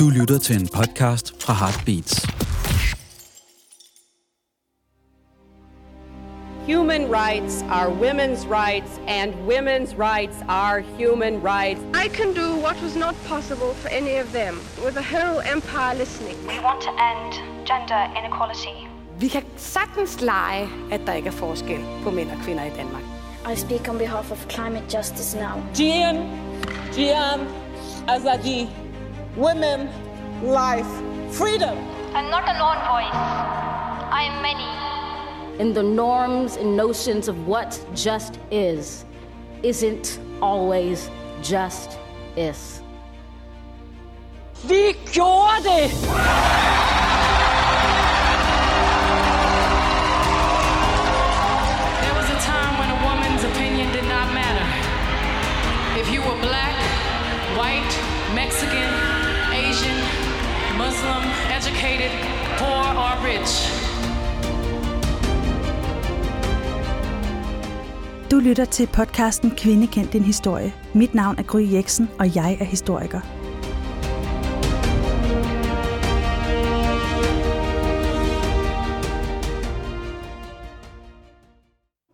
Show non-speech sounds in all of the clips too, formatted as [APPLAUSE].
Du lytter til en podcast fra Heartbeats. Human rights are women's rights, and women's rights are human rights. I can do what was not possible for any of them, with a whole empire listening. We want to end gender inequality. Vi kan sagtens lege, at der ikke er forskel på mænd og kvinder i Danmark. I speak on behalf of climate justice now. Gian, Gian, Azadi, women, life, freedom. I'm not a lone voice. I am many. And the norms and notions of what just is isn't always just is. Vi gjorde det! Educated, poor, or rich. Du lytter til podcasten Kvinde kendt din historie. Mit navn er Gry Jeksen, og jeg er historiker.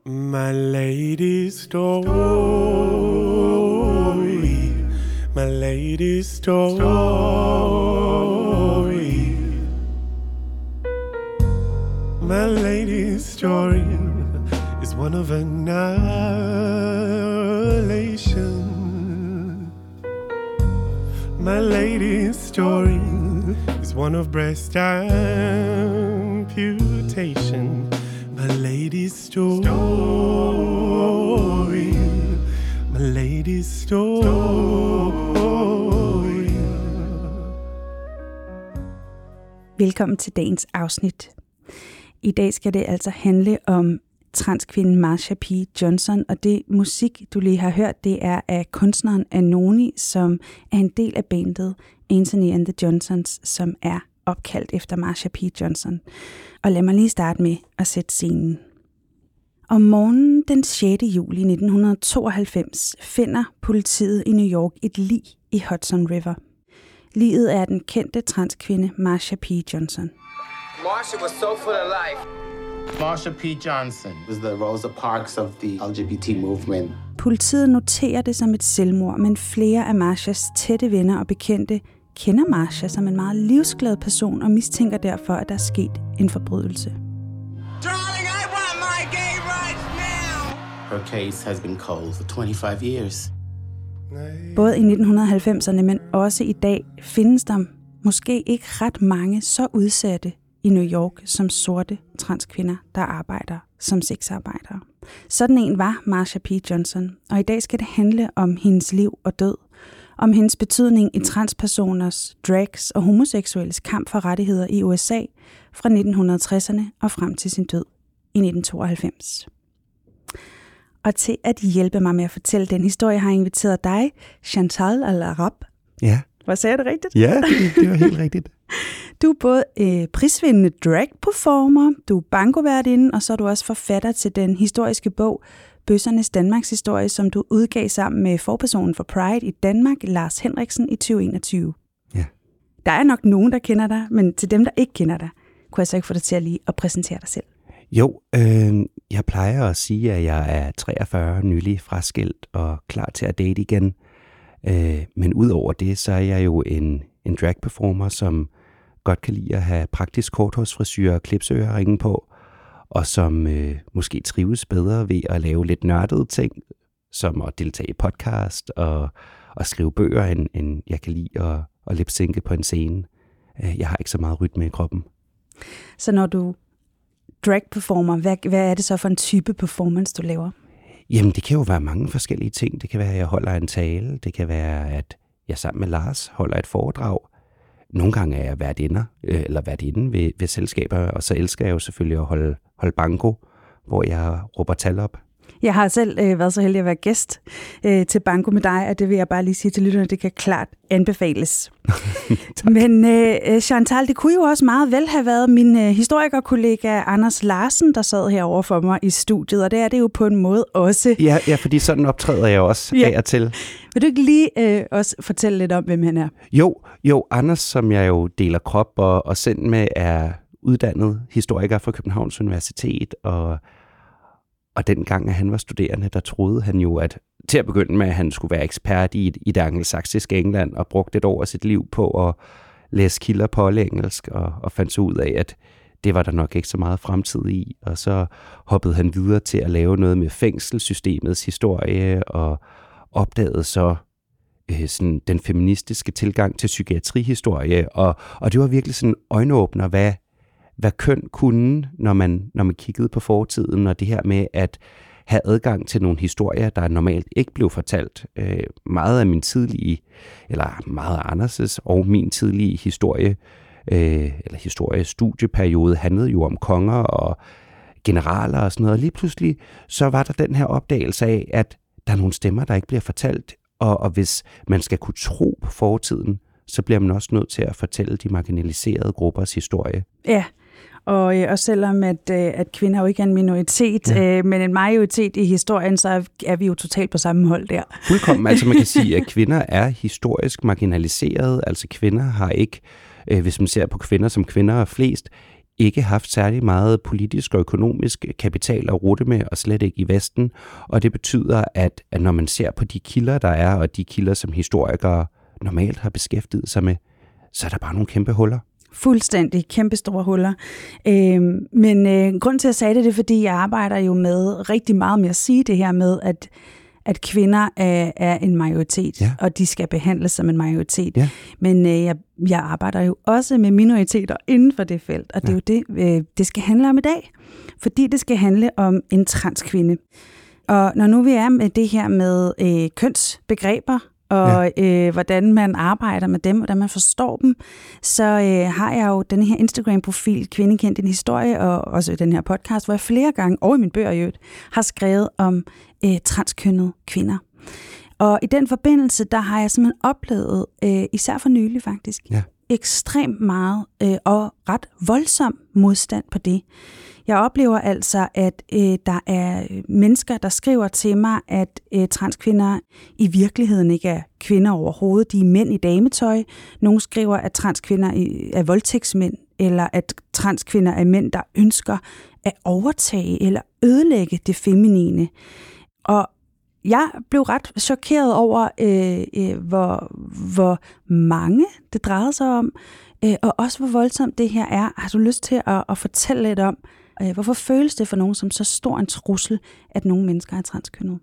My lady's story. My lady's story. Story is one of annihilation. My lady's story is one of breast amputation. My lady's story. My lady's story. Velkommen til dagens afsnit. I dag skal det altså handle om transkvinden Marsha P. Johnson, og det musik, du lige har hørt, det er af kunstneren Anoni, som er en del af bandet Anthony and the Johnsons, som er opkaldt efter Marsha P. Johnson. Og lad mig lige starte med at sætte scenen. Om morgenen den 6. juli 1992 finder politiet i New York et lig i Hudson River. Liget er den kendte transkvinde Marsha P. Johnson. Marsha was so full of life. Marsha P. Johnson was the Rosa Parks of the LGBT movement. Politiet noterer det som et selvmord, men flere af Marshas tætte venner og bekendte kender Marsha som en meget livsglad person og mistænker derfor, at der er sket en forbrydelse. Darling, I want my gay rights now. Her case has been cold for 25 years. Både i 1990'erne, men også i dag, findes der måske ikke ret mange så udsatte i New York som sorte transkvinder, der arbejder som sexarbejdere. Sådan en var Marsha P. Johnson, og i dag skal det handle om hendes liv og død, om hendes betydning i transpersoners, drags og homoseksuelles kamp for rettigheder i USA fra 1960'erne og frem til sin død i 1992. Og til at hjælpe mig med at fortælle den historie, har jeg inviteret dig, Chantal Alarab. Ja. Hvor sagde jeg det rigtigt? Ja, det, det var helt rigtigt. [LAUGHS] Du er både øh, prisvindende drag-performer, du er bankoværtinde, og så er du også forfatter til den historiske bog Bøssernes Danmarks Historie, som du udgav sammen med forpersonen for Pride i Danmark, Lars Henriksen, i 2021. Ja. Der er nok nogen, der kender dig, men til dem, der ikke kender dig, kunne jeg så ikke få dig til at lige at præsentere dig selv. Jo, øh, jeg plejer at sige, at jeg er 43, nylig fraskilt og klar til at date igen. Øh, men udover det, så er jeg jo en, en drag performer, som godt kan lide at have praktisk korthårsfrisyr og klipsøringen på, og som øh, måske trives bedre ved at lave lidt nørdede ting, som at deltage i podcast og, og skrive bøger, end, end jeg kan lide at, at lipsynke på en scene. Øh, jeg har ikke så meget rytme i kroppen. Så når du drag-performer, hvad, hvad er det så for en type performance, du laver? Jamen, det kan jo være mange forskellige ting. Det kan være, at jeg holder en tale. Det kan være, at jeg sammen med Lars holder et foredrag. Nogle gange er jeg værtinder, øh, eller værtinde ved, ved selskaber, og så elsker jeg jo selvfølgelig at holde, holde banko, hvor jeg råber tal op. Jeg har selv øh, været så heldig at være gæst øh, til Banko med dig, og det vil jeg bare lige sige til lytterne, det kan klart anbefales. [LAUGHS] Men øh, Chantal, det kunne jo også meget vel have været min øh, historikerkollega Anders Larsen, der sad herovre for mig i studiet, og det er det jo på en måde også. Ja, ja fordi sådan optræder jeg også ja. af og til. Vil du ikke lige øh, også fortælle lidt om, hvem han er? Jo, jo, Anders, som jeg jo deler krop og, og sind med, er uddannet historiker fra Københavns Universitet, og og dengang, at han var studerende, der troede han jo, at til at begynde med, at han skulle være ekspert i, i det angelsaksiske England, og brugte et år af sit liv på at læse kilder på engelsk, og, og fandt så ud af, at det var der nok ikke så meget fremtid i. Og så hoppede han videre til at lave noget med fængselssystemets historie, og opdagede så øh, sådan den feministiske tilgang til psykiatrihistorie. Og, og det var virkelig sådan øjenåbner, hvad, hvad køn kunne, når man, når man kiggede på fortiden, og det her med at have adgang til nogle historier, der normalt ikke blev fortalt. Øh, meget af min tidlige, eller meget af Anders' og min tidlige historie, øh, eller historie studieperiode, handlede jo om konger og generaler og sådan noget. Og lige pludselig, så var der den her opdagelse af, at der er nogle stemmer, der ikke bliver fortalt, og, og hvis man skal kunne tro på fortiden, så bliver man også nødt til at fortælle de marginaliserede gruppers historie. Ja, og, øh, og selvom at, øh, at kvinder jo ikke er en minoritet, ja. øh, men en majoritet i historien, så er vi jo totalt på samme hold der. Fuldkommen. Altså man kan [LAUGHS] sige, at kvinder er historisk marginaliseret. Altså kvinder har ikke, øh, hvis man ser på kvinder som kvinder er flest, ikke haft særlig meget politisk og økonomisk kapital at rute med, og slet ikke i Vesten. Og det betyder, at, at når man ser på de kilder, der er, og de kilder, som historikere normalt har beskæftiget sig med, så er der bare nogle kæmpe huller. Fuldstændig kæmpe store huller. Øh, men øh, grund til, at jeg sagde det, det er, fordi jeg arbejder jo med rigtig meget med at sige det her med, at at kvinder er, er en majoritet, ja. og de skal behandles som en majoritet. Ja. Men øh, jeg, jeg arbejder jo også med minoriteter inden for det felt, og det ja. er jo det, øh, det skal handle om i dag. Fordi det skal handle om en transkvinde. Og når nu vi er med det her med øh, kønsbegreber, og ja. øh, hvordan man arbejder med dem, hvordan man forstår dem, så øh, har jeg jo den her Instagram-profil, Kvindekendt en historie, og også den her podcast, hvor jeg flere gange, og i min bøger i øvrigt, har skrevet om øh, transkønnede kvinder. Og i den forbindelse, der har jeg simpelthen oplevet, øh, især for nylig faktisk, ja. ekstremt meget øh, og ret voldsom modstand på det. Jeg oplever altså, at øh, der er øh, mennesker, der skriver til mig, at øh, transkvinder i virkeligheden ikke er kvinder overhovedet. De er mænd i dametøj. Nogle skriver, at transkvinder er voldtægtsmænd, eller at transkvinder er mænd, der ønsker at overtage eller ødelægge det feminine. Og jeg blev ret chokeret over, øh, øh, hvor, hvor mange det drejede sig om, øh, og også hvor voldsomt det her er. Har du lyst til at, at fortælle lidt om, Øh, hvorfor føles det for nogen som så stor en trussel, at nogle mennesker er transkønnet?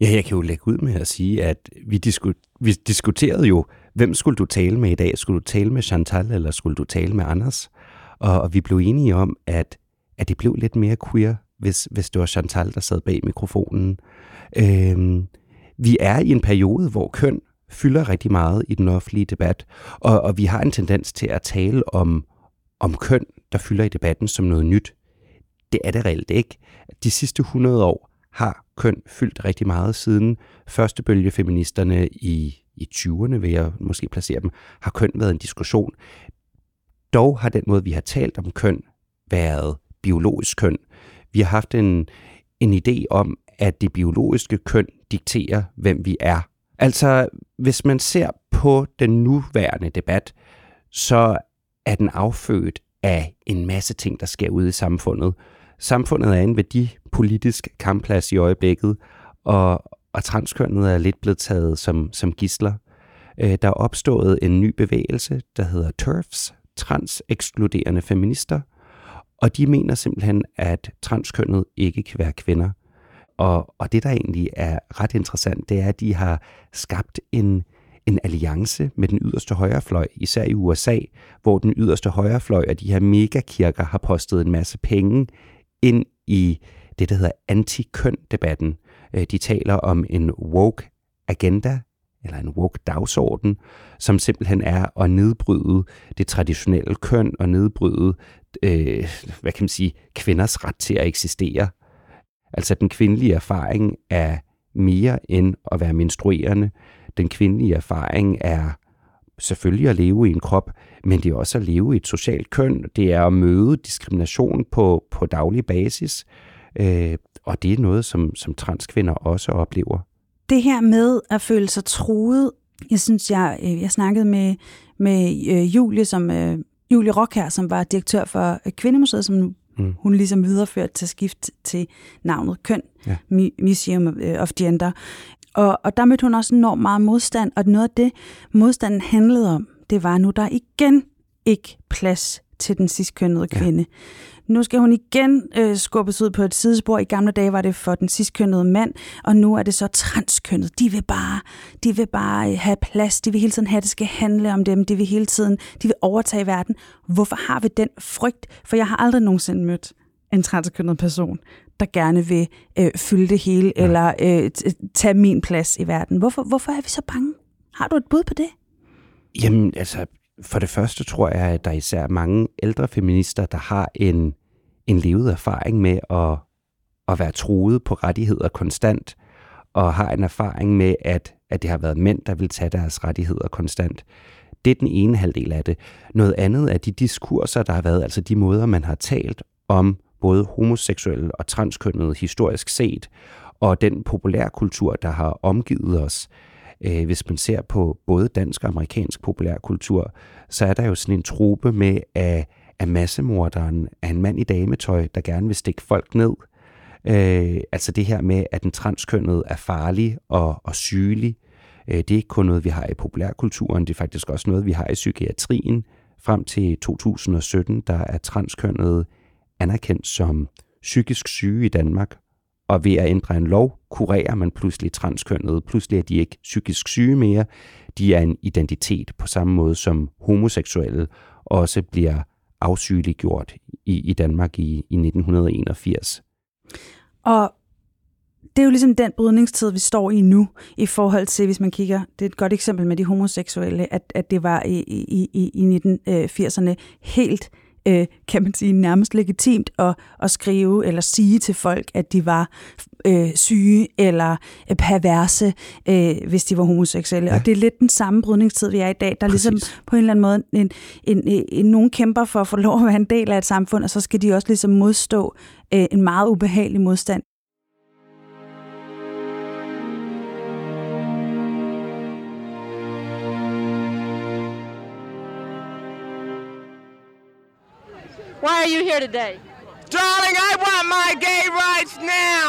Ja, jeg kan jo lægge ud med at sige, at vi, disku- vi diskuterede jo, hvem skulle du tale med i dag? Skulle du tale med Chantal, eller skulle du tale med Anders? Og, og vi blev enige om, at, at det blev lidt mere queer, hvis, hvis det var Chantal, der sad bag mikrofonen. Øhm, vi er i en periode, hvor køn fylder rigtig meget i den offentlige debat, og, og vi har en tendens til at tale om, om køn, der fylder i debatten som noget nyt. Det er det reelt ikke. De sidste 100 år har køn fyldt rigtig meget siden første bølge feministerne i, i 20'erne, vil jeg måske placere dem, har køn været en diskussion. Dog har den måde, vi har talt om køn, været biologisk køn. Vi har haft en, en idé om, at det biologiske køn dikterer, hvem vi er. Altså, hvis man ser på den nuværende debat, så er den affødt af en masse ting, der sker ude i samfundet. Samfundet er en værdipolitisk kampplads i øjeblikket, og, og transkønnet er lidt blevet taget som, som gisler. Øh, der er opstået en ny bevægelse, der hedder TERFs, transekskluderende feminister, og de mener simpelthen, at transkønnet ikke kan være kvinder. Og, og det, der egentlig er ret interessant, det er, at de har skabt en, en alliance med den yderste højrefløj, især i USA, hvor den yderste højrefløj og de her megakirker har postet en masse penge ind i det, der hedder anti-køn-debatten. Øh, de taler om en woke agenda, eller en woke dagsorden, som simpelthen er at nedbryde det traditionelle køn og nedbryde, øh, hvad kan man sige, kvinders ret til at eksistere. Altså den kvindelige erfaring er mere end at være menstruerende. Den kvindelige erfaring er selvfølgelig at leve i en krop, men det er også at leve i et socialt køn. Det er at møde diskrimination på, på daglig basis. Øh, og det er noget, som, som transkvinder også oplever. Det her med at føle sig truet, jeg synes, jeg, øh, jeg snakkede med, med øh, Julie, som, øh, Julie Rock her, som var direktør for Kvindemuseet, som mm. hun ligesom videreført til skift til navnet Køn, ja. Museum of Gender. Og, og der mødte hun også enormt meget modstand, og noget af det, modstanden handlede om, det var nu, der igen ikke plads til den sidstkønnede kvinde. Ja. Nu skal hun igen øh, skubbes ud på et sidespor. I gamle dage var det for den sidstkønnede mand, og nu er det så transkønnet. De vil bare, de vil bare øh, have plads. De vil hele tiden have, at det skal handle om dem. De vil hele tiden, de vil overtage verden. Hvorfor har vi den frygt? For jeg har aldrig nogensinde mødt en transkønnet person, der gerne vil øh, fylde det hele, ja. eller øh, tage min plads i verden. Hvorfor, hvorfor er vi så bange? Har du et bud på det? Jamen, altså, for det første tror jeg, at der er især mange ældre feminister, der har en, en levet erfaring med at, at være troet på rettigheder konstant, og har en erfaring med, at, at det har været mænd, der vil tage deres rettigheder konstant. Det er den ene halvdel af det. Noget andet er de diskurser, der har været, altså de måder, man har talt om både homoseksuelle og transkønnede historisk set, og den populærkultur, der har omgivet os. Øh, hvis man ser på både dansk og amerikansk populærkultur, så er der jo sådan en trope med, at, massemorderen er en mand i dametøj, der gerne vil stikke folk ned. Øh, altså det her med, at den transkønnede er farlig og, og sygelig. Øh, det er ikke kun noget, vi har i populærkulturen, det er faktisk også noget, vi har i psykiatrien. Frem til 2017, der er transkønnede anerkendt som psykisk syge i Danmark, og ved at ændre en lov, kurerer man pludselig transkønnede. Pludselig er de ikke psykisk syge mere. De er en identitet på samme måde som homoseksuelle også bliver afsygeliggjort i, i Danmark i, i 1981. Og det er jo ligesom den brydningstid, vi står i nu, i forhold til, hvis man kigger, det er et godt eksempel med de homoseksuelle, at, at det var i, i, i, i 1980'erne øh, helt øh, kan man sige, nærmest legitimt at, at skrive eller sige til folk, at de var øh, syge eller øh, perverse, øh, hvis de var homoseksuelle. Ja. Og det er lidt den samme brydningstid, vi er i dag. Der er ligesom Præcis. ligesom på en eller anden måde en, en, en, en, nogen kæmper for at få lov at være en del af et samfund, og så skal de også ligesom modstå øh, en meget ubehagelig modstand. Why are you here today? Darling, I want my gay rights now.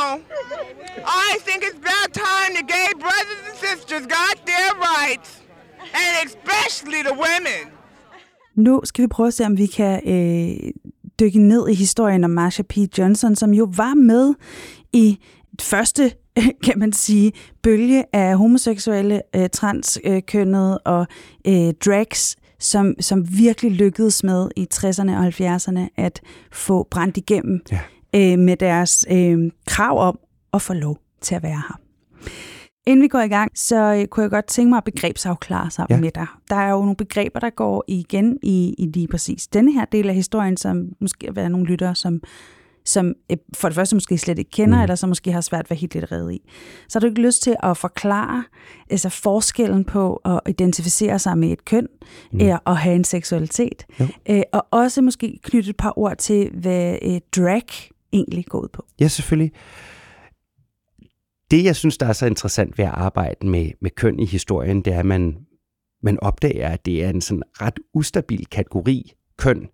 I think it's about time the gay brothers and sisters got their rights. And especially the women. Nu skal vi prøve at se, om vi kan øh, dykke ned i historien om Marsha P. Johnson, som jo var med i første [LAUGHS] kan man sige, bølge af homoseksuelle, øh, transkønnede og øh, drags som, som virkelig lykkedes med i 60'erne og 70'erne at få brændt igennem ja. øh, med deres øh, krav om at få lov til at være her. Inden vi går i gang, så øh, kunne jeg godt tænke mig at begrebsafklare sammen ja. med dig. Der er jo nogle begreber, der går igen i, i lige præcis denne her del af historien, som måske være nogle lyttere, som som øh, for det første måske slet ikke kender, mm. eller som måske har svært ved helt lidt reddet i. Så har du ikke lyst til at forklare altså forskellen på at identificere sig med et køn, mm. eller at have en seksualitet, jo. øh, og også måske knytte et par ord til, hvad øh, drag egentlig går ud på. Ja, selvfølgelig. Det, jeg synes, der er så interessant ved at arbejde med, med køn i historien, det er, at man, man opdager, at det er en sådan ret ustabil kategori, køn,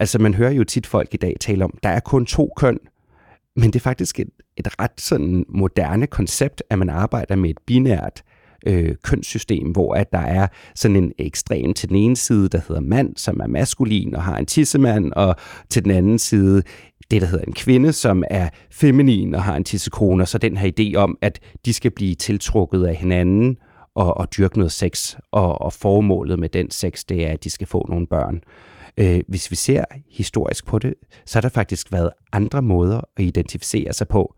Altså man hører jo tit folk i dag tale om, der er kun to køn, men det er faktisk et, et ret sådan moderne koncept, at man arbejder med et binært øh, kønssystem, hvor at der er sådan en ekstrem til den ene side, der hedder mand, som er maskulin og har en tissemand, og til den anden side det, der hedder en kvinde, som er feminin og har en tissekone, så den her idé om, at de skal blive tiltrukket af hinanden og, og dyrke noget sex, og, og formålet med den sex, det er, at de skal få nogle børn. Øh, Øh, hvis vi ser historisk på det, så har der faktisk været andre måder at identificere sig på.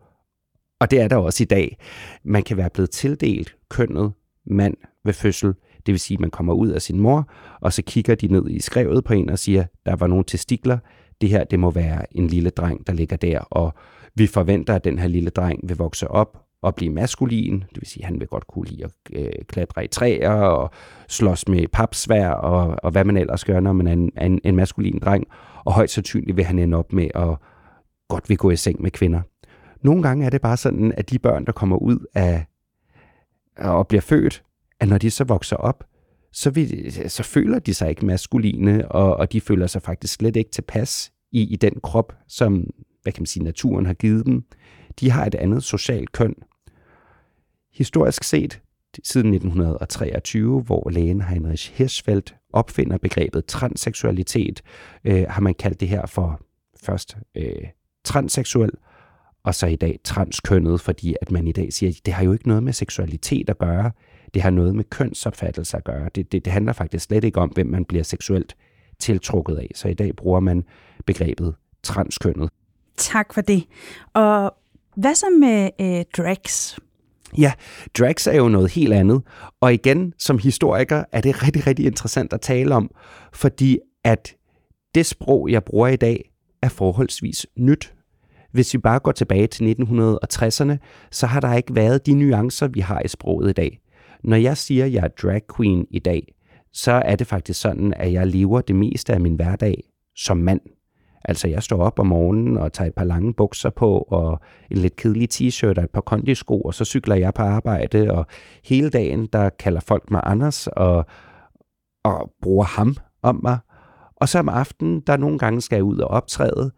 Og det er der også i dag. Man kan være blevet tildelt kønnet mand ved fødsel. Det vil sige, at man kommer ud af sin mor, og så kigger de ned i skrevet på en og siger, der var nogle testikler. Det her, det må være en lille dreng, der ligger der og Vi forventer, at den her lille dreng vil vokse op og blive maskulin, det vil sige, at han vil godt kunne lide at øh, klatre i træer og slås med papsvær og, og hvad man ellers gør, når man er en, en, en maskulin dreng, og højst sandsynligt vil han ende op med at godt vil gå i seng med kvinder. Nogle gange er det bare sådan, at de børn, der kommer ud af og bliver født, at når de så vokser op, så, vil, så føler de sig ikke maskuline, og, og de føler sig faktisk slet ikke tilpas i, i den krop, som hvad kan man sige, naturen har givet dem. De har et andet socialt køn. Historisk set, siden 1923, hvor lægen Heinrich Hirschfeldt opfinder begrebet transseksualitet, øh, har man kaldt det her for først øh, transseksuel, og så i dag transkønnet, fordi at man i dag siger, at det har jo ikke noget med seksualitet at gøre, det har noget med kønsopfattelse at gøre. Det, det, det handler faktisk slet ikke om, hvem man bliver seksuelt tiltrukket af. Så i dag bruger man begrebet transkønnet. Tak for det. Og hvad så med øh, drags? Ja, drags er jo noget helt andet. Og igen, som historiker, er det rigtig, rigtig interessant at tale om, fordi at det sprog, jeg bruger i dag, er forholdsvis nyt. Hvis vi bare går tilbage til 1960'erne, så har der ikke været de nuancer, vi har i sproget i dag. Når jeg siger, at jeg er drag queen i dag, så er det faktisk sådan, at jeg lever det meste af min hverdag som mand. Altså, jeg står op om morgenen og tager et par lange bukser på, og en lidt kedelig t-shirt og et par kondisko, og så cykler jeg på arbejde, og hele dagen, der kalder folk mig Anders, og, og bruger ham om mig. Og så om aftenen, der nogle gange skal jeg ud og optræde,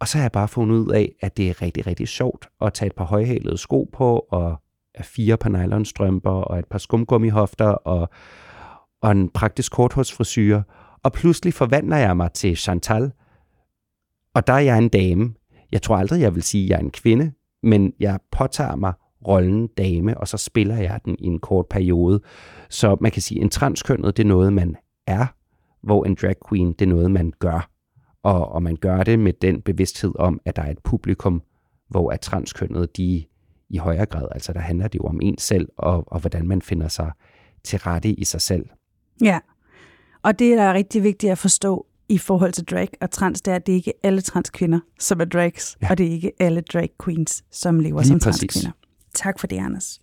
og så har jeg bare fundet ud af, at det er rigtig, rigtig sjovt at tage et par højhælede sko på, og fire par nylonstrømper, og et par skumgummihofter, og, og en praktisk korthårsfrisyr. Og pludselig forvandler jeg mig til Chantal, og der er jeg en dame. Jeg tror aldrig, jeg vil sige, at jeg er en kvinde, men jeg påtager mig rollen dame, og så spiller jeg den i en kort periode. Så man kan sige, at en transkønnet, det er noget, man er, hvor en drag queen, det er noget, man gør. Og, og man gør det med den bevidsthed om, at der er et publikum, hvor at transkønnet, de i højere grad, altså der handler det jo om en selv, og, og hvordan man finder sig til rette i sig selv. Ja, og det er rigtig vigtigt at forstå, i forhold til drag og trans, det er, at det ikke er alle transkvinder, som er drags, ja. og det er ikke alle drag queens, som lever Lige som præcis. transkvinder. Tak for det, Anders.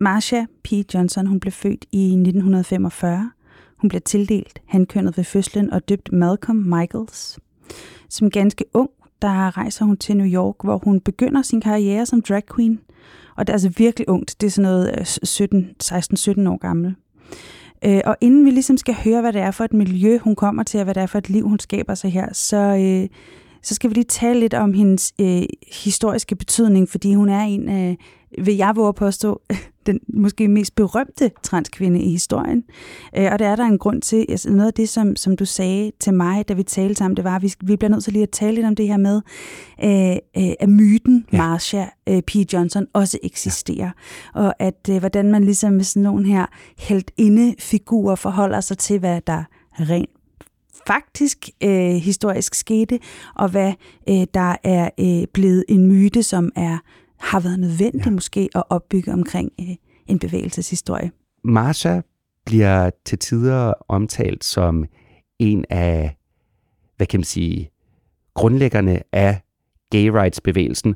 Marsha P. Johnson, hun blev født i 1945. Hun blev tildelt hankønnet ved fødslen og døbt Malcolm Michaels. Som ganske ung, der rejser hun til New York, hvor hun begynder sin karriere som drag queen. Og det er altså virkelig ungt. Det er sådan noget 17, 16-17 år gammel. Øh, og inden vi ligesom skal høre, hvad det er for et miljø, hun kommer til, og hvad det er for et liv, hun skaber sig her, så, øh, så skal vi lige tale lidt om hendes øh, historiske betydning, fordi hun er en, øh, vil jeg våge påstå, [LAUGHS] den måske mest berømte transkvinde i historien. Øh, og det er der en grund til. Altså noget af det, som, som du sagde til mig, da vi talte sammen, det var, at vi, vi bliver nødt til lige at tale lidt om det her med, øh, øh, at myten ja. Marsha øh, P. Johnson også eksisterer. Ja. Og at øh, hvordan man ligesom med sådan nogle her helt inde figurer forholder sig til, hvad der rent faktisk øh, historisk skete, og hvad øh, der er øh, blevet en myte, som er har været nødvendigt ja. måske at opbygge omkring øh, en bevægelseshistorie. Marsha bliver til tider omtalt som en af, hvad kan man sige, grundlæggerne af gay rights bevægelsen.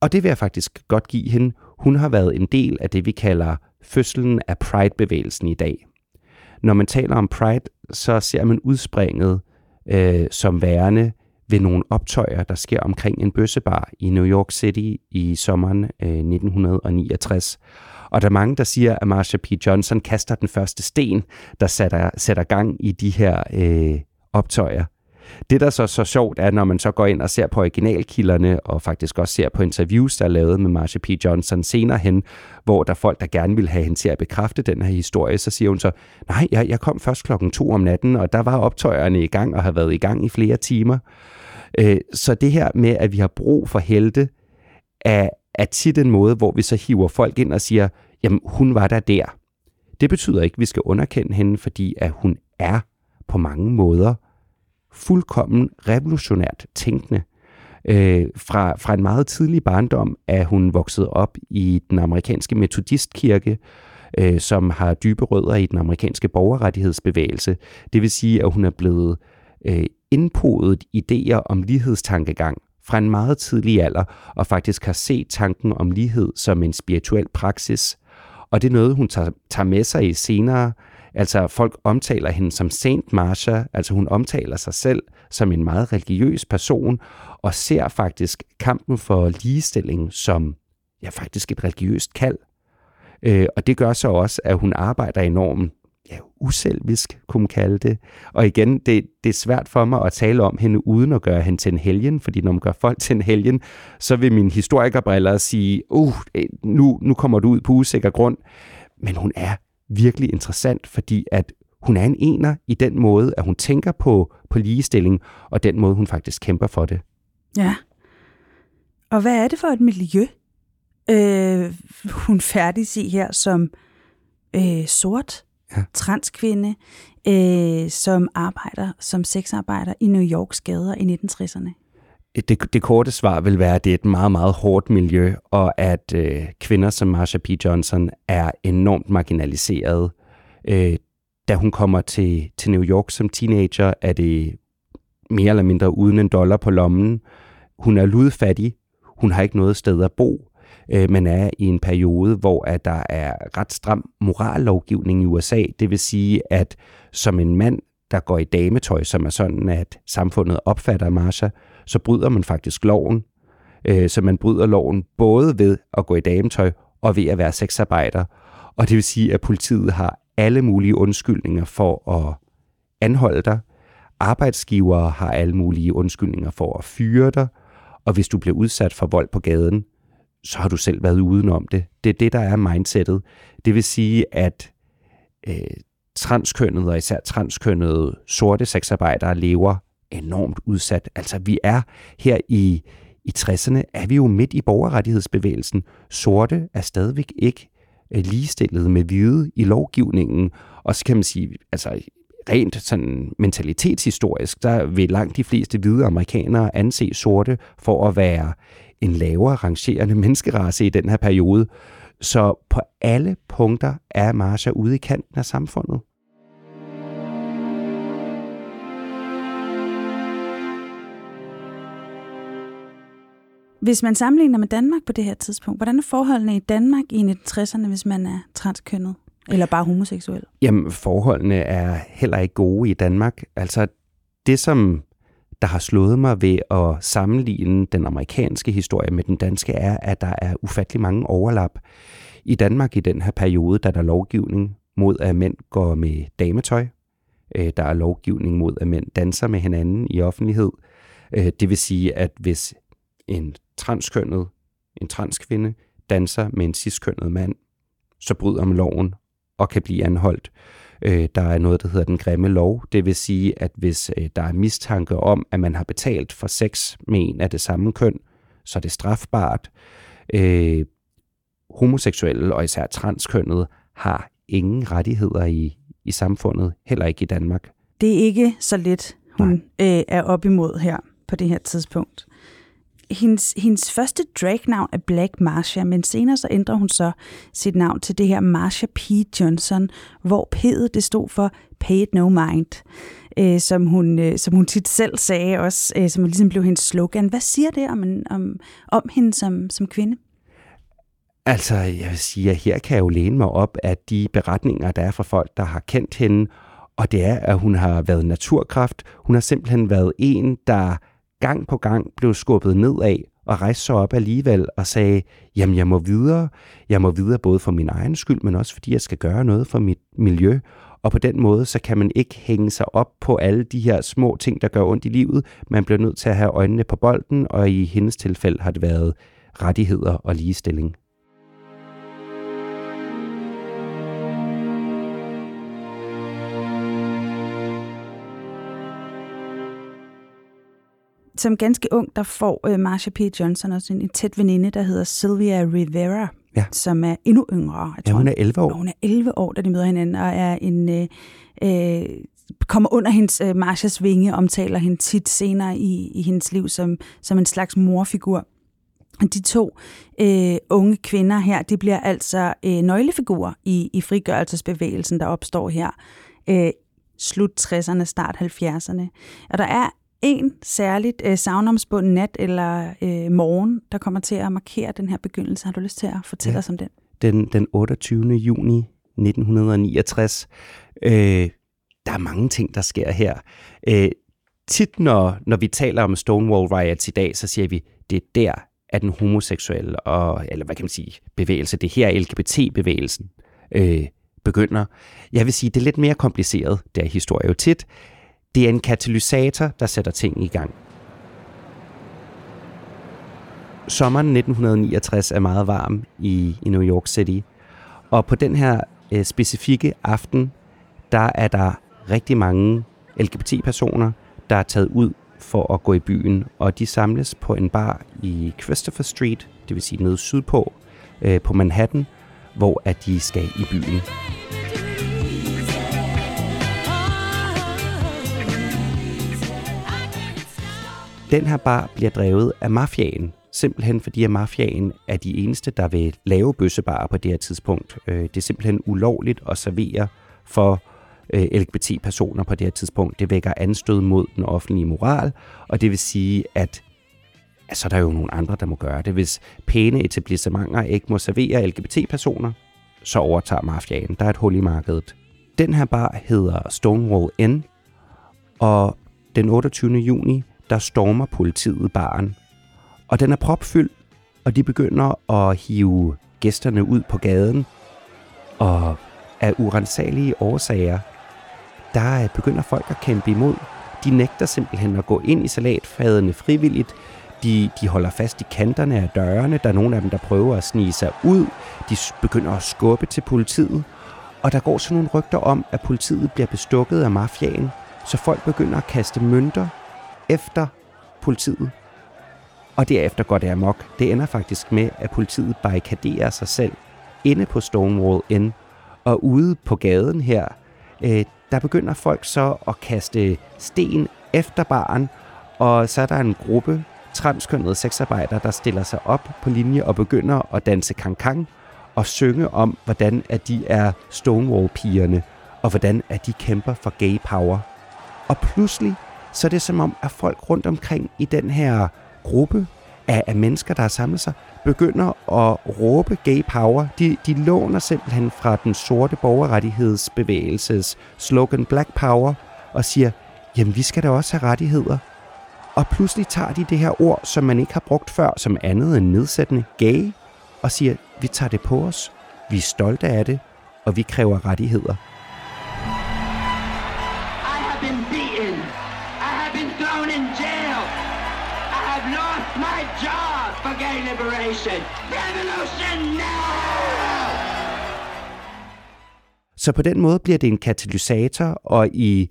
Og det vil jeg faktisk godt give hende. Hun har været en del af det, vi kalder fødslen af Pride-bevægelsen i dag. Når man taler om Pride, så ser man udspringet øh, som værende ved nogle optøjer, der sker omkring en bøssebar i New York City i sommeren øh, 1969. Og der er mange, der siger, at Marsha P. Johnson kaster den første sten, der sætter, sætter gang i de her øh, optøjer. Det, der så så sjovt, er, når man så går ind og ser på originalkilderne, og faktisk også ser på interviews, der er lavet med Marsha P. Johnson senere hen, hvor der er folk, der gerne vil have hende til at bekræfte den her historie, så siger hun så, nej, jeg, jeg kom først klokken to om natten, og der var optøjerne i gang og har været i gang i flere timer. Øh, så det her med, at vi har brug for helte, er, er tit en måde, hvor vi så hiver folk ind og siger, jamen hun var der der. Det betyder ikke, at vi skal underkende hende, fordi at hun er på mange måder fuldkommen revolutionært tænkende. Øh, fra, fra en meget tidlig barndom er hun vokset op i den amerikanske metodistkirke, øh, som har dybe rødder i den amerikanske borgerrettighedsbevægelse. Det vil sige, at hun er blevet øh, indpodet idéer om lighedstankegang fra en meget tidlig alder, og faktisk har set tanken om lighed som en spirituel praksis. Og det er noget, hun tager, tager med sig i senere. Altså folk omtaler hende som Saint Marcia, altså hun omtaler sig selv som en meget religiøs person, og ser faktisk kampen for ligestilling som ja, faktisk et religiøst kald. Øh, og det gør så også, at hun arbejder enormt ja, uselvisk, kunne man kalde det. Og igen, det, det er svært for mig at tale om hende, uden at gøre hende til en helgen, fordi når man gør folk til en helgen, så vil min historikerbriller sige, uh, øh, nu, nu kommer du ud på usikker grund. Men hun er virkelig interessant, fordi at hun er en ener i den måde, at hun tænker på, på ligestilling, og den måde, hun faktisk kæmper for det. Ja. Og hvad er det for et miljø, øh, hun færdig i her som øh, sort ja. transkvinde, øh, som arbejder som sexarbejder i New Yorks gader i 1960'erne? Øh, det, det korte svar vil være, at det er et meget, meget hårdt miljø, og at øh, kvinder som Marsha P. Johnson er enormt marginaliseret. Øh, da hun kommer til, til New York som teenager, er det mere eller mindre uden en dollar på lommen. Hun er ludfattig. Hun har ikke noget sted at bo øh, man er i en periode, hvor at der er ret stram morallovgivning i USA. Det vil sige, at som en mand, der går i dametøj, som er sådan, at samfundet opfatter Marsha, så bryder man faktisk loven. Øh, så man bryder loven både ved at gå i dametøj og ved at være sexarbejder. Og det vil sige, at politiet har alle mulige undskyldninger for at anholde dig. Arbejdsgivere har alle mulige undskyldninger for at fyre dig. Og hvis du bliver udsat for vold på gaden, så har du selv været udenom det. Det er det, der er mindsetet. Det vil sige, at øh, transkønnede og især transkønnede sorte sexarbejdere lever enormt udsat. Altså vi er her i, i 60'erne, er vi jo midt i borgerrettighedsbevægelsen. Sorte er stadigvæk ikke øh, ligestillet med hvide i lovgivningen. Og så kan man sige, altså rent sådan mentalitetshistorisk, der vil langt de fleste hvide amerikanere anse sorte for at være en lavere rangerende [LAUGHS] menneskerace i den her periode. Så på alle punkter er Marsha ude i kanten af samfundet. Hvis man sammenligner med Danmark på det her tidspunkt, hvordan er forholdene i Danmark i 1960'erne, hvis man er transkønnet? Eller bare homoseksuel? Jamen, forholdene er heller ikke gode i Danmark. Altså, det som der har slået mig ved at sammenligne den amerikanske historie med den danske, er, at der er ufattelig mange overlap. I Danmark i den her periode, der er der lovgivning mod, at mænd går med dametøj. Øh, der er lovgivning mod, at mænd danser med hinanden i offentlighed. Øh, det vil sige, at hvis en transkønnet, en transkvinde, danser med en ciskønnet mand, så bryder man loven og kan blive anholdt. Øh, der er noget, der hedder den grimme lov. Det vil sige, at hvis øh, der er mistanke om, at man har betalt for sex med en af det samme køn, så er det strafbart. Øh, homoseksuelle og især transkønnet har ingen rettigheder i, i samfundet, heller ikke i Danmark. Det er ikke så let, hun øh, er op imod her på det her tidspunkt hendes, hendes første dragnavn er Black Marsha, men senere så ændrer hun så sit navn til det her Marsha P. Johnson, hvor P'et det stod for Pay It No Mind, øh, som, hun, øh, som hun tit selv sagde også, øh, som ligesom blev hendes slogan. Hvad siger det om, en, om, om hende som, som kvinde? Altså, jeg vil sige, at her kan jeg jo læne mig op af de beretninger, der er fra folk, der har kendt hende, og det er, at hun har været naturkraft. Hun har simpelthen været en, der gang på gang blev skubbet nedad og rejste sig op alligevel og sagde, jamen jeg må videre. Jeg må videre både for min egen skyld, men også fordi jeg skal gøre noget for mit miljø. Og på den måde, så kan man ikke hænge sig op på alle de her små ting, der gør ondt i livet. Man bliver nødt til at have øjnene på bolden, og i hendes tilfælde har det været rettigheder og ligestilling. Som ganske ung, der får øh, Marsha P. Johnson også en, en tæt veninde, der hedder Sylvia Rivera, ja. som er endnu yngre. Jeg tror, ja, hun er 11 år. Hun er 11 år, da de møder hinanden, og er en... Øh, øh, kommer under hendes øh, Marshas vinge, omtaler hende tit senere i, i hendes liv som, som en slags morfigur. De to øh, unge kvinder her, de bliver altså øh, nøglefigurer i, i frigørelsesbevægelsen, der opstår her øh, slut 60'erne, start 70'erne. Og der er en særligt øh, savnomspunden nat eller øh, morgen, der kommer til at markere den her begyndelse. Har du lyst til at fortælle ja. os om den? Den, den 28. juni 1969. Øh, der er mange ting, der sker her. Øh, tit, når, når vi taler om Stonewall Riots i dag, så siger vi, det er der, at den homoseksuelle og, eller hvad kan man sige, bevægelse, det her LGBT-bevægelsen, øh, begynder. Jeg vil sige, det er lidt mere kompliceret, det er historie jo tit. Det er en katalysator, der sætter ting i gang. Sommeren 1969 er meget varm i, i New York City, og på den her øh, specifikke aften, der er der rigtig mange LGBT-personer, der er taget ud for at gå i byen, og de samles på en bar i Christopher Street, det vil sige nede sydpå øh, på Manhattan, hvor at de skal i byen. Den her bar bliver drevet af mafiaen, simpelthen fordi at mafiaen er de eneste, der vil lave bøssebarer på det her tidspunkt. Øh, det er simpelthen ulovligt at servere for øh, LGBT-personer på det her tidspunkt. Det vækker anstød mod den offentlige moral, og det vil sige, at så er der jo nogle andre, der må gøre det. Hvis pæne etablissementer ikke må servere LGBT-personer, så overtager mafiaen. Der er et hul i markedet. Den her bar hedder Stonewall Inn, og den 28. juni, der stormer politiet baren. Og den er propfyldt, og de begynder at hive gæsterne ud på gaden, og af urensagelige årsager, der øh, begynder folk at kæmpe imod. De nægter simpelthen at gå ind i salatfadene frivilligt. De, de holder fast i kanterne af dørene. Der er nogle af dem, der prøver at snige sig ud. De begynder at skubbe til politiet. Og der går sådan nogle rygter om, at politiet bliver bestukket af mafiaen, så folk begynder at kaste mønter efter politiet. Og derefter går det amok. Det ender faktisk med, at politiet barrikaderer sig selv inde på Stonewall Inn. Og ude på gaden her, øh, der begynder folk så at kaste sten efter baren, og så er der en gruppe transkønnede sexarbejdere, der stiller sig op på linje og begynder at danse kankang og synge om, hvordan at de er Stonewall-pigerne, og hvordan at de kæmper for gay power. Og pludselig så er det som om, at folk rundt omkring i den her gruppe af, af mennesker, der har samlet sig, begynder at råbe gay power. De, de låner simpelthen fra den sorte borgerrettighedsbevægelses slogan Black Power og siger, jamen vi skal da også have rettigheder. Og pludselig tager de det her ord, som man ikke har brugt før, som andet end nedsættende gay, og siger, vi tager det på os, vi er stolte af det, og vi kræver rettigheder. For gay liberation. Revolution now! Så på den måde bliver det en katalysator, og i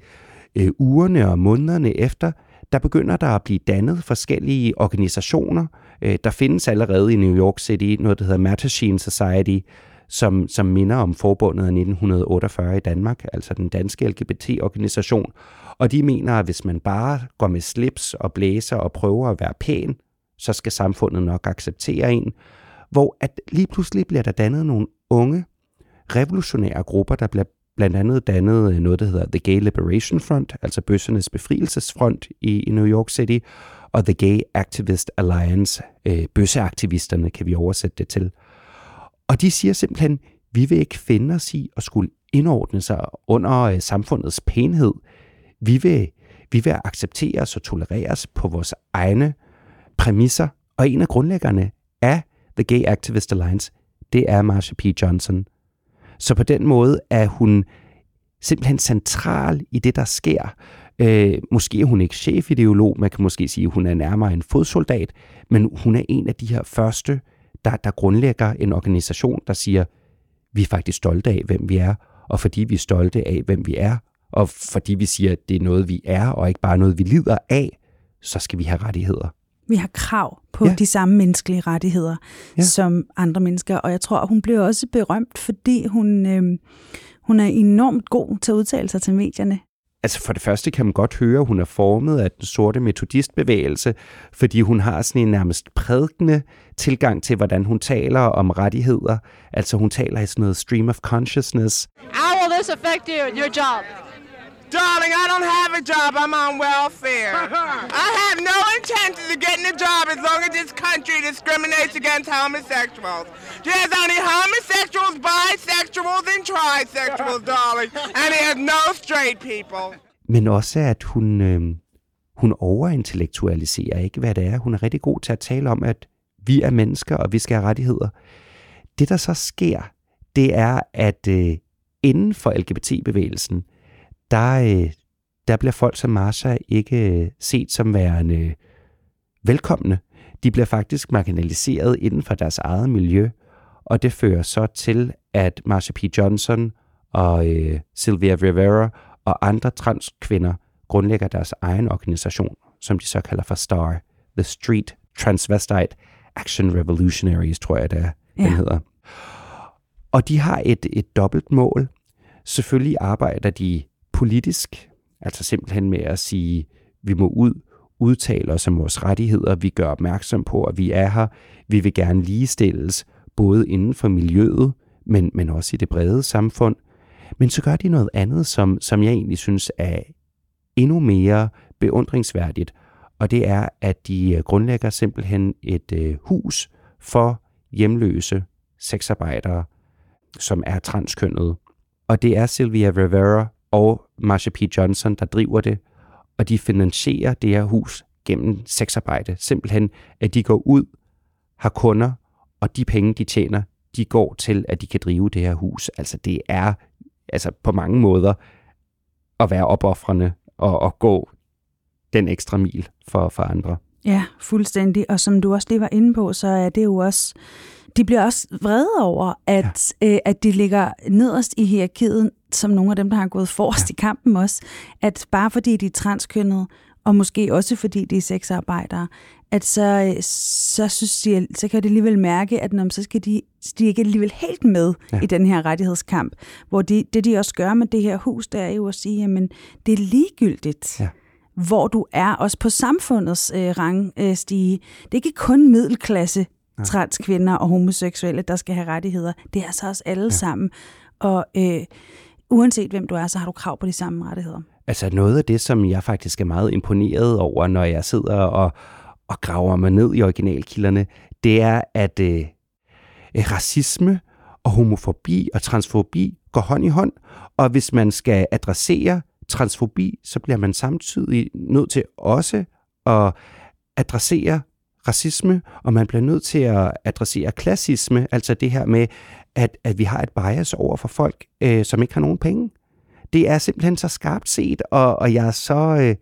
øh, ugerne og månederne efter, der begynder der at blive dannet forskellige organisationer. Øh, der findes allerede i New York City noget, der hedder Mattachine Society, som, som minder om forbundet af 1948 i Danmark, altså den danske LGBT-organisation. Og de mener, at hvis man bare går med slips og blæser og prøver at være pæn, så skal samfundet nok acceptere en. Hvor at lige pludselig bliver der dannet nogle unge, revolutionære grupper, der bliver blandt andet dannet øh, noget, der hedder The Gay Liberation Front, altså bøssernes befrielsesfront i, i New York City, og The Gay Activist Alliance, øh, bøsseaktivisterne kan vi oversætte det til. Og de siger simpelthen, vi vil ikke finde os i at skulle indordne sig under øh, samfundets pænhed. Vi vil, vi vil accepteres og tolereres på vores egne præmisser, og en af grundlæggerne af The Gay Activist Alliance, det er Marsha P. Johnson. Så på den måde er hun simpelthen central i det, der sker. Øh, måske er hun ikke chefideolog, man kan måske sige, at hun er nærmere en fodsoldat, men hun er en af de her første, der, der grundlægger en organisation, der siger, vi er faktisk stolte af, hvem vi er, og fordi vi er stolte af, hvem vi er, og fordi vi siger, at det er noget, vi er, og ikke bare noget, vi lider af, så skal vi have rettigheder. Vi har krav på ja. de samme menneskelige rettigheder ja. som andre mennesker. Og jeg tror, hun bliver også berømt, fordi hun, øh, hun er enormt god til at udtale sig til medierne. Altså for det første kan man godt høre, at hun er formet af den sorte metodistbevægelse, fordi hun har sådan en nærmest prædikende tilgang til, hvordan hun taler om rettigheder. Altså hun taler i sådan noget stream of consciousness. How will this affect you in your job? Darling, I don't have a job, I'm on welfare. [LAUGHS] I have no intention of getting a job as long as this country discriminates against homosexuals. There's only homosexuals, bisexuals, and trisexuals, [LAUGHS] darling. And there's no straight people. Men også, at hun, øh, hun overintellektualiserer ikke, hvad det er. Hun er rigtig god til at tale om, at vi er mennesker, og vi skal have rettigheder. Det, der så sker, det er, at øh, inden for LGBT-bevægelsen, der, øh, der bliver folk som Marsha ikke øh, set som værende velkomne. De bliver faktisk marginaliseret inden for deres eget miljø, og det fører så til, at Marsha P. Johnson og øh, Sylvia Rivera og andre transkvinder grundlægger deres egen organisation, som de så kalder for STAR, The Street Transvestite Action Revolutionaries, tror jeg, det er, ja. den hedder. Og de har et, et dobbelt mål. Selvfølgelig arbejder de politisk, altså simpelthen med at sige, vi må ud, udtale os om vores rettigheder, vi gør opmærksom på, at vi er her, vi vil gerne ligestilles, både inden for miljøet, men, men også i det brede samfund. Men så gør de noget andet, som, som jeg egentlig synes er endnu mere beundringsværdigt, og det er, at de øh, grundlægger simpelthen et øh, hus for hjemløse sexarbejdere, som er transkønnede. Og det er Sylvia Rivera og Marsha P. Johnson, der driver det, og de finansierer det her hus gennem sexarbejde. Simpelthen, at de går ud, har kunder, og de penge, de tjener, de går til, at de kan drive det her hus. Altså det er altså på mange måder at være opoffrende og, og gå den ekstra mil for, for andre. Ja, fuldstændig. Og som du også lige var inde på, så er det jo også... De bliver også vrede over, at, ja. øh, at de ligger nederst i hierarkiet, som nogle af dem, der har gået forrest ja. i kampen også, at bare fordi de er transkønnede, og måske også fordi de er sexarbejdere, at så, så, synes de, så kan de alligevel mærke, at når, så skal de, de ikke alligevel helt med ja. i den her rettighedskamp. Hvor de, det, de også gør med det her hus, det er jo at sige, at det er ligegyldigt. Ja hvor du er, også på samfundets øh, rangstige. det er ikke kun middelklasse transkvinder og homoseksuelle, der skal have rettigheder. Det er altså også alle ja. sammen. Og øh, uanset hvem du er, så har du krav på de samme rettigheder. Altså noget af det, som jeg faktisk er meget imponeret over, når jeg sidder og, og graver mig ned i originalkilderne, det er, at øh, racisme og homofobi og transfobi går hånd i hånd. Og hvis man skal adressere transfobi, så bliver man samtidig nødt til også at adressere racisme, og man bliver nødt til at adressere klassisme, altså det her med, at, at vi har et bias over for folk, øh, som ikke har nogen penge. Det er simpelthen så skarpt set, og, og jeg er så øh,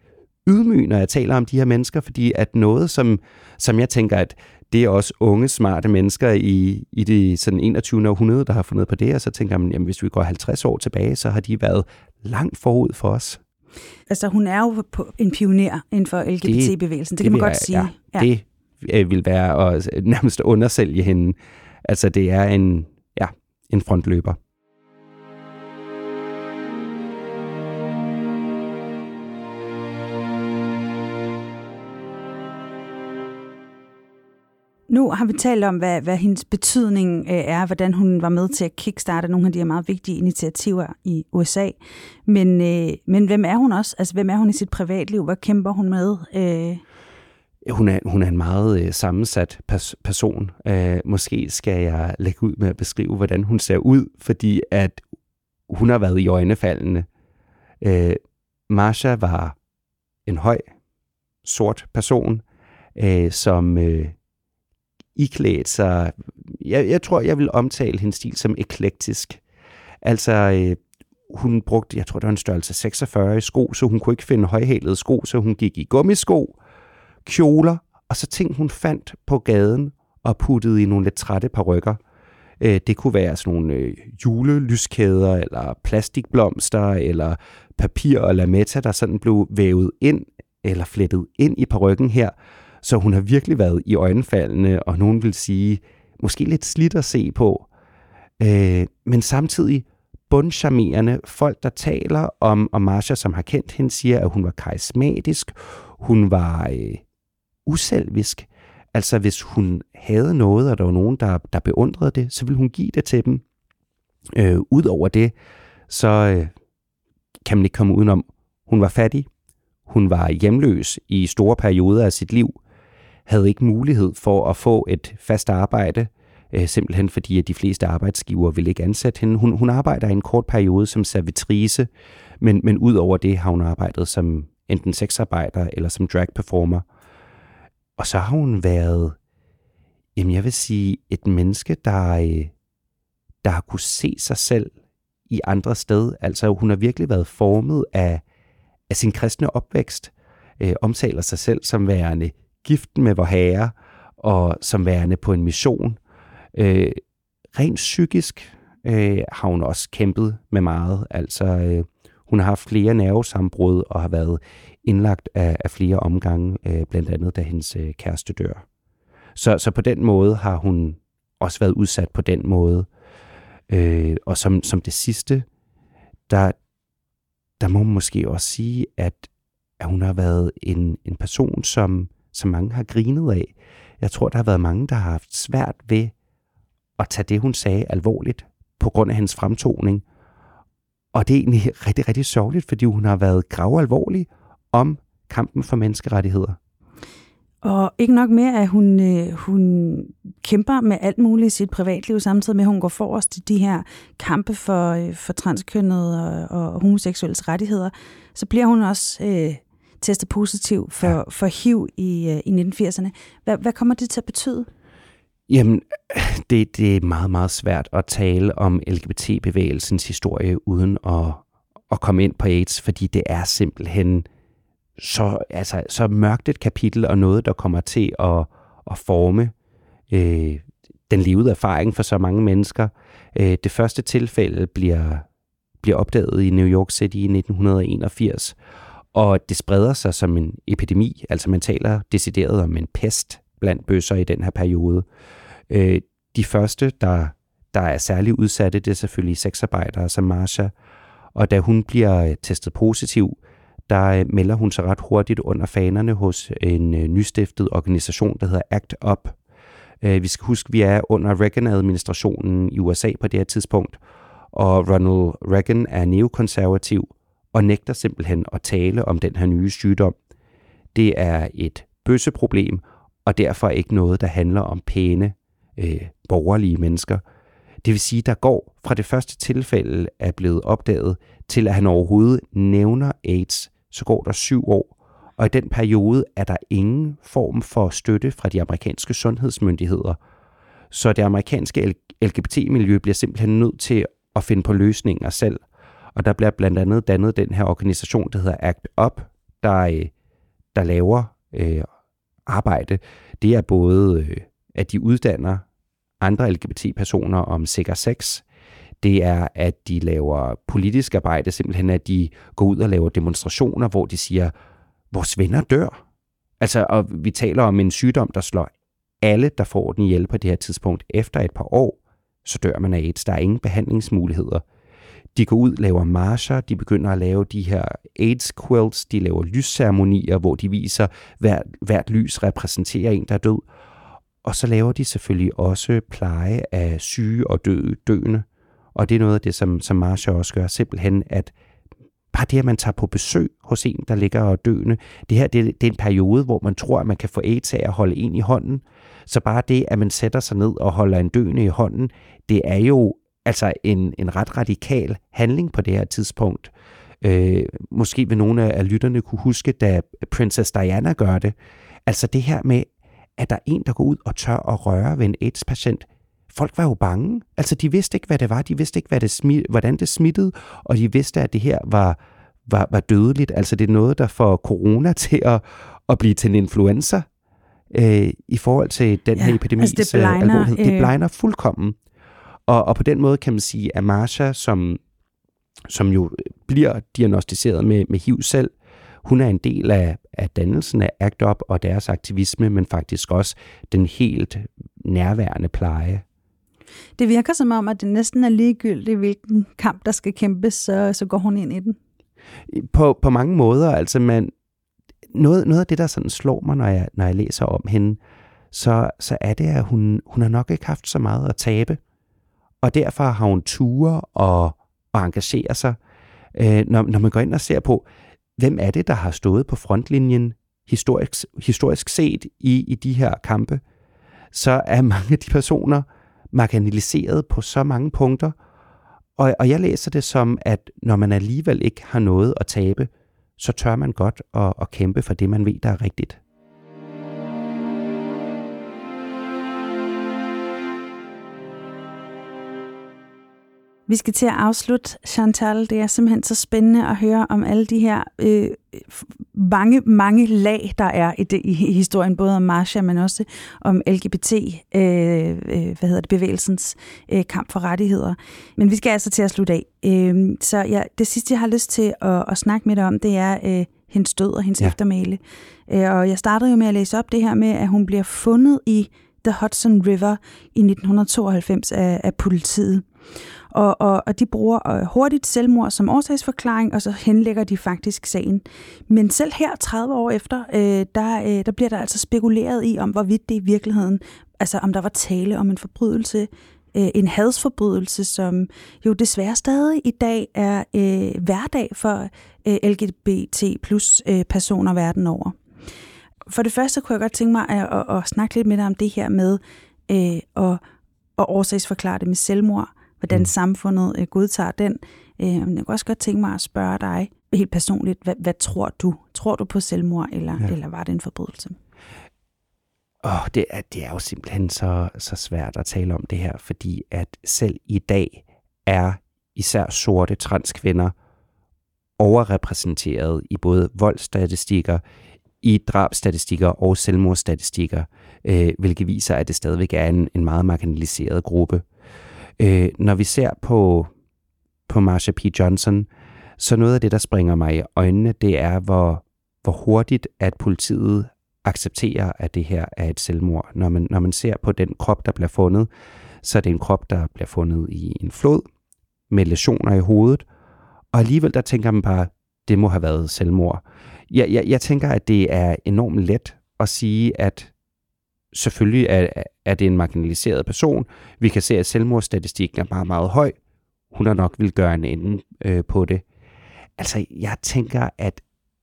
ydmyg, når jeg taler om de her mennesker, fordi at noget, som, som jeg tænker, at det er også unge, smarte mennesker i, i det sådan 21. århundrede, der har fundet på det, og så tænker man, jamen hvis vi går 50 år tilbage, så har de været langt forud for os. Altså hun er jo en pioner inden for LGBT-bevægelsen, det, det kan man godt jeg, sige. Ja, ja. Det øh, vil være at øh, [LAUGHS] nærmest undersælge hende. Altså det er en, ja, en frontløber. Nu har vi talt om, hvad, hvad hendes betydning øh, er, hvordan hun var med til at kickstarte nogle af de her meget vigtige initiativer i USA. Men, øh, men hvem er hun også? Altså, hvem er hun i sit privatliv? Hvad kæmper hun med? Øh? Hun er, hun er en meget øh, sammensat pers- person. Øh, måske skal jeg lægge ud med at beskrive, hvordan hun ser ud, fordi at hun har været i øjnefaldene. Øh, Marsha var en høj, sort person, øh, som øh, iklædt sig... Jeg, jeg tror, jeg vil omtale hendes stil som eklektisk. Altså, øh, hun brugte, jeg tror, det var en størrelse 46 i sko, så hun kunne ikke finde højhælede sko, så hun gik i gummisko, kjoler, og så ting, hun fandt på gaden og puttede i nogle lidt trætte parrykker. Øh, det kunne være sådan nogle øh, julelyskæder, eller plastikblomster, eller papir og lametta, der sådan blev vævet ind, eller flettet ind i parrykken her. Så hun har virkelig været i øjenfaldene, og nogen vil sige, måske lidt slidt at se på. Øh, men samtidig bundcharmerende. Folk, der taler om, om Marsha, som har kendt hende, siger, at hun var karismatisk, hun var øh, uselvisk. Altså, hvis hun havde noget, og der var nogen, der, der beundrede det, så ville hun give det til dem. Øh, Udover det, så øh, kan man ikke komme udenom. Hun var fattig, hun var hjemløs i store perioder af sit liv, havde ikke mulighed for at få et fast arbejde, øh, simpelthen fordi at de fleste arbejdsgiver ville ikke ansætte hende. Hun, hun arbejder i en kort periode som servitrice, men, men ud over det har hun arbejdet som enten sexarbejder eller som drag performer. Og så har hun været, jamen jeg vil sige, et menneske, der, øh, der har kunne se sig selv i andre sted. Altså hun har virkelig været formet af, af sin kristne opvækst, øh, omtaler sig selv som værende gift med vor herre, og som værende på en mission. Øh, rent psykisk øh, har hun også kæmpet med meget. Altså, øh, hun har haft flere nervesambrud og har været indlagt af, af flere omgange, øh, blandt andet da hendes øh, kæreste dør. Så, så på den måde har hun også været udsat på den måde. Øh, og som, som det sidste, der, der må man måske også sige, at, at hun har været en, en person, som, som mange har grinet af. Jeg tror, der har været mange, der har haft svært ved at tage det, hun sagde, alvorligt på grund af hendes fremtoning. Og det er egentlig rigtig, rigtig sørgeligt, fordi hun har været gravalvorlig om kampen for menneskerettigheder. Og ikke nok mere, at hun, øh, hun kæmper med alt muligt i sit privatliv, samtidig med, at hun går forrest i de her kampe for, øh, for transkønnede og, og homoseksuelles rettigheder, så bliver hun også øh, testet positiv for, ja. for HIV i, øh, i 1980'erne. Hvad, hvad kommer det til at betyde? Jamen, [CLEARS THROAT] det, det er meget, meget svært at tale om LGBT-bevægelsens historie uden at, at komme ind på AIDS, fordi det er simpelthen så, altså, så mørkt et kapitel og noget, der kommer til at, at forme øh, den levede erfaring for så mange mennesker. Øh, det første tilfælde bliver, bliver opdaget i New York City i 1981, og det spreder sig som en epidemi, altså man taler decideret om en pest blandt bøsser i den her periode. Øh, de første, der, der er særlig udsatte, det er selvfølgelig sexarbejdere som Marsha, og da hun bliver øh, testet positiv, der øh, melder hun sig ret hurtigt under fanerne hos en øh, nystiftet organisation, der hedder ACT UP. Øh, vi skal huske, at vi er under Reagan-administrationen i USA på det her tidspunkt, og Ronald Reagan er neokonservativ og nægter simpelthen at tale om den her nye sygdom. Det er et bøsseproblem, og derfor ikke noget, der handler om pæne, øh, borgerlige mennesker. Det vil sige, der går fra det første tilfælde er blevet opdaget, til at han overhovedet nævner AIDS, så går der syv år, og i den periode er der ingen form for støtte fra de amerikanske sundhedsmyndigheder. Så det amerikanske LGBT-miljø bliver simpelthen nødt til at finde på løsninger selv. Og der bliver blandt andet dannet den her organisation, der hedder ACT UP, der, øh, der laver øh, arbejde. Det er både, øh, at de uddanner andre LGBT-personer om sikker sex, det er, at de laver politisk arbejde, simpelthen at de går ud og laver demonstrationer, hvor de siger, vores venner dør. Altså, og vi taler om en sygdom, der slår alle, der får den ihjel på det her tidspunkt. Efter et par år, så dør man af AIDS. Der er ingen behandlingsmuligheder. De går ud, laver marcher, de begynder at lave de her AIDS quilts, de laver lysceremonier, hvor de viser, hvert, hvert lys repræsenterer en, der er død. Og så laver de selvfølgelig også pleje af syge og døde, døende. Og det er noget af det, som, som Marsha også gør, simpelthen at bare det, at man tager på besøg hos en, der ligger og døende, det her det, det er en periode, hvor man tror, at man kan få AIDS af at holde en i hånden. Så bare det, at man sætter sig ned og holder en døende i hånden, det er jo altså en, en ret radikal handling på det her tidspunkt. Øh, måske vil nogle af lytterne kunne huske, da Princess Diana gør det. Altså det her med, at der er en, der går ud og tør at røre ved en AIDS-patient, folk var jo bange. Altså, de vidste ikke, hvad det var. De vidste ikke, hvad det smid, hvordan det smittede, og de vidste, at det her var, var, var dødeligt. Altså, det er noget, der får corona [LAUGHS] til at, at blive til en influenza øh, i forhold til den ja, her epidemi. Altså det blegner, alvorlighed. Det blegner fuldkommen. Og, og på den måde kan man sige, at Marsha, som, som jo bliver diagnostiseret med, med HIV selv, hun er en del af, af dannelsen af ACT UP og deres aktivisme, men faktisk også den helt nærværende pleje det virker som om, at det næsten er ligegyldigt, hvilken kamp, der skal kæmpes, så, så går hun ind i den. På, på mange måder. Altså, man, noget, noget af det, der sådan slår mig, når jeg, når jeg læser om hende, så, så er det, at hun, hun har nok ikke haft så meget at tabe. Og derfor har hun ture og, og engagere sig. Øh, når, når man går ind og ser på, hvem er det, der har stået på frontlinjen historisk, historisk set i, i de her kampe, så er mange af de personer marginaliseret på så mange punkter. Og, og jeg læser det som, at når man alligevel ikke har noget at tabe, så tør man godt at, at kæmpe for det, man ved, der er rigtigt. Vi skal til at afslutte, Chantal. Det er simpelthen så spændende at høre om alle de her øh, mange, mange lag, der er i, det, i historien, både om Marsha, men også om LGBT, øh, øh, hvad hedder det, bevægelsens øh, kamp for rettigheder. Men vi skal altså til at slutte af. Øh, så ja, det sidste, jeg har lyst til at, at snakke med dig om, det er øh, hendes død og hendes ja. eftermæle. Øh, og jeg startede jo med at læse op det her med, at hun bliver fundet i The Hudson River i 1992 af, af politiet. Og, og, og de bruger øh, hurtigt selvmord som årsagsforklaring, og så henlægger de faktisk sagen. Men selv her, 30 år efter, øh, der, øh, der bliver der altså spekuleret i, om hvorvidt det i virkeligheden, altså om der var tale om en forbrydelse, øh, en hadsforbrydelse, som jo desværre stadig i dag er øh, hverdag for øh, LGBT plus øh, personer verden over. For det første kunne jeg godt tænke mig at, at, at snakke lidt med dig om det her med øh, at, at årsagsforklare det med selvmord hvordan mm. samfundet øh, godtager den. Øh, jeg kunne også godt tænke mig at spørge dig helt personligt, hvad, hvad tror du? Tror du på selvmord, eller, ja. eller var det en forbrydelse? Oh, det, er, det er jo simpelthen så, så svært at tale om det her, fordi at selv i dag er især sorte transkvinder overrepræsenteret i både voldsstatistikker, i drabstatistikker og selvmordsstatistikker, øh, hvilket viser, at det stadigvæk er en, en meget marginaliseret gruppe. Øh, når vi ser på, på Marsha P. Johnson, så noget af det, der springer mig i øjnene, det er, hvor, hvor hurtigt, at politiet accepterer, at det her er et selvmord. Når man, når man ser på den krop, der bliver fundet, så er det en krop, der bliver fundet i en flod med lesioner i hovedet, og alligevel der tænker man bare, det må have været selvmord. Jeg, jeg, jeg tænker, at det er enormt let at sige, at selvfølgelig er, er det en marginaliseret person. Vi kan se, at selvmordsstatistikken er meget, meget høj. Hun har nok vil gøre en ende øh, på det. Altså, jeg tænker, at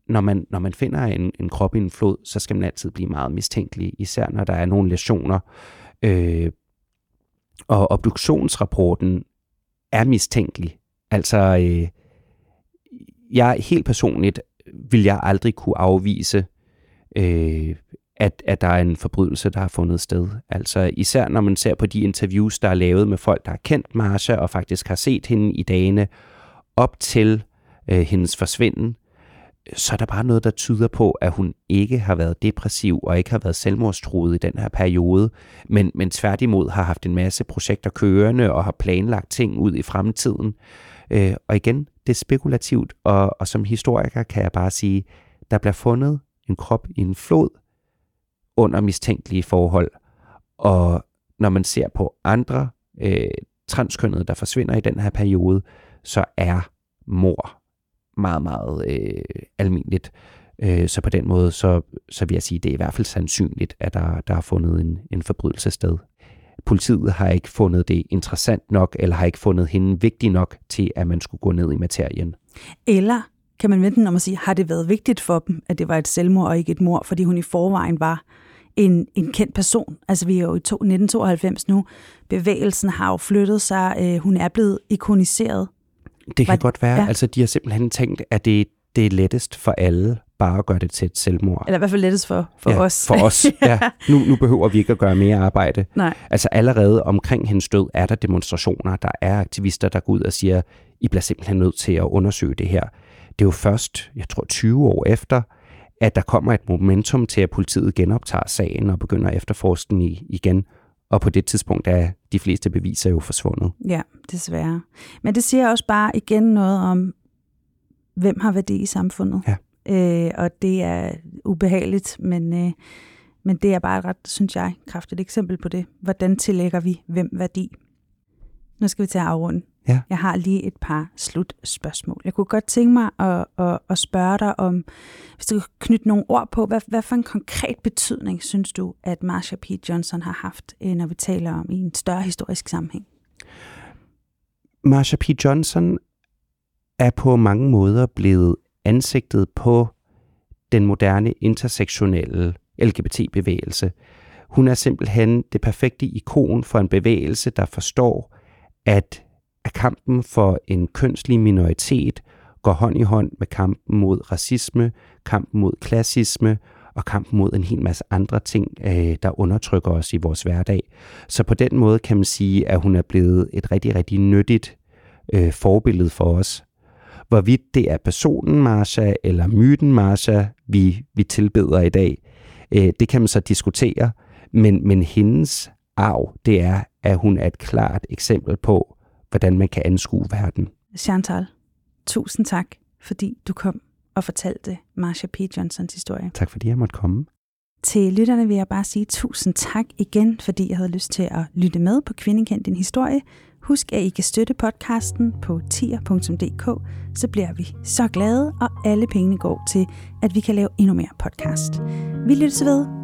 når man, når man finder en, en krop i en flod, så skal man altid blive meget mistænkelig, især når der er nogle lesioner. Øh, og obduktionsrapporten er mistænkelig. Altså, øh, jeg helt personligt vil jeg aldrig kunne afvise øh, at, at der er en forbrydelse, der har fundet sted. Altså især når man ser på de interviews, der er lavet med folk, der har kendt Marsha og faktisk har set hende i dagene op til øh, hendes forsvinden, så er der bare noget, der tyder på, at hun ikke har været depressiv og ikke har været selvmordstruet i den her periode, men, men tværtimod har haft en masse projekter kørende og har planlagt ting ud i fremtiden. Øh, og igen, det er spekulativt, og, og som historiker kan jeg bare sige, der bliver fundet en krop i en flod, under mistænkelige forhold. Og når man ser på andre øh, transkønnede, der forsvinder i den her periode, så er mor meget, meget øh, almindeligt. Øh, så på den måde, så, så vil jeg sige, det er i hvert fald sandsynligt, at der, der er fundet en, en forbrydelse sted. Politiet har ikke fundet det interessant nok, eller har ikke fundet hende vigtig nok til, at man skulle gå ned i materien. Eller kan man vente om at sige, har det været vigtigt for dem, at det var et selvmord og ikke et mord, fordi hun i forvejen var en, en kendt person. Altså vi er jo i to, 1992 nu. Bevægelsen har jo flyttet sig. Øh, hun er blevet ikoniseret. Det kan Var, godt være. Ja. Altså de har simpelthen tænkt, at det, det er lettest for alle bare at gøre det til et selvmord. Eller i hvert fald lettest for, for ja, os. For os, [LAUGHS] ja. Nu, nu behøver vi ikke at gøre mere arbejde. Nej. Altså allerede omkring hendes død er der demonstrationer, der er aktivister, der går ud og siger, I bliver simpelthen nødt til at undersøge det her. Det er jo først, jeg tror 20 år efter, at der kommer et momentum til, at politiet genoptager sagen og begynder efterforskningen igen. Og på det tidspunkt er de fleste beviser jo forsvundet. Ja, desværre. Men det siger også bare igen noget om, hvem har værdi i samfundet. Ja. Øh, og det er ubehageligt, men, øh, men det er bare et ret, synes jeg, kraftigt eksempel på det. Hvordan tillægger vi hvem værdi? Nu skal vi til at afrunde. Ja. Jeg har lige et par slutspørgsmål. Jeg kunne godt tænke mig at, at, at spørge dig om, hvis du kan knytte nogle ord på, hvad, hvad for en konkret betydning synes du, at Marsha P. Johnson har haft, øh, når vi taler om i en større historisk sammenhæng? Marsha P. Johnson er på mange måder blevet ansigtet på den moderne intersektionelle LGBT-bevægelse. Hun er simpelthen det perfekte ikon for en bevægelse, der forstår, at, at kampen for en kønslig minoritet går hånd i hånd med kampen mod racisme, kampen mod klassisme og kampen mod en hel masse andre ting, øh, der undertrykker os i vores hverdag. Så på den måde kan man sige, at hun er blevet et rigtig, rigtig nyttigt øh, forbillede for os. Hvorvidt det er personen Marsha eller myten Marsha, vi, vi tilbeder i dag, øh, det kan man så diskutere, men, men hendes arv, det er, at hun er et klart eksempel på, hvordan man kan anskue verden. Chantal, tusind tak, fordi du kom og fortalte Marsha P. Johnsons historie. Tak fordi jeg måtte komme. Til lytterne vil jeg bare sige tusind tak igen, fordi jeg havde lyst til at lytte med på Kvindekend din historie. Husk, at I kan støtte podcasten på tier.dk, så bliver vi så glade, og alle pengene går til, at vi kan lave endnu mere podcast. Vi lyttes ved.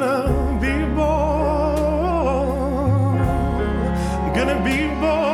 gonna be born, gonna be born.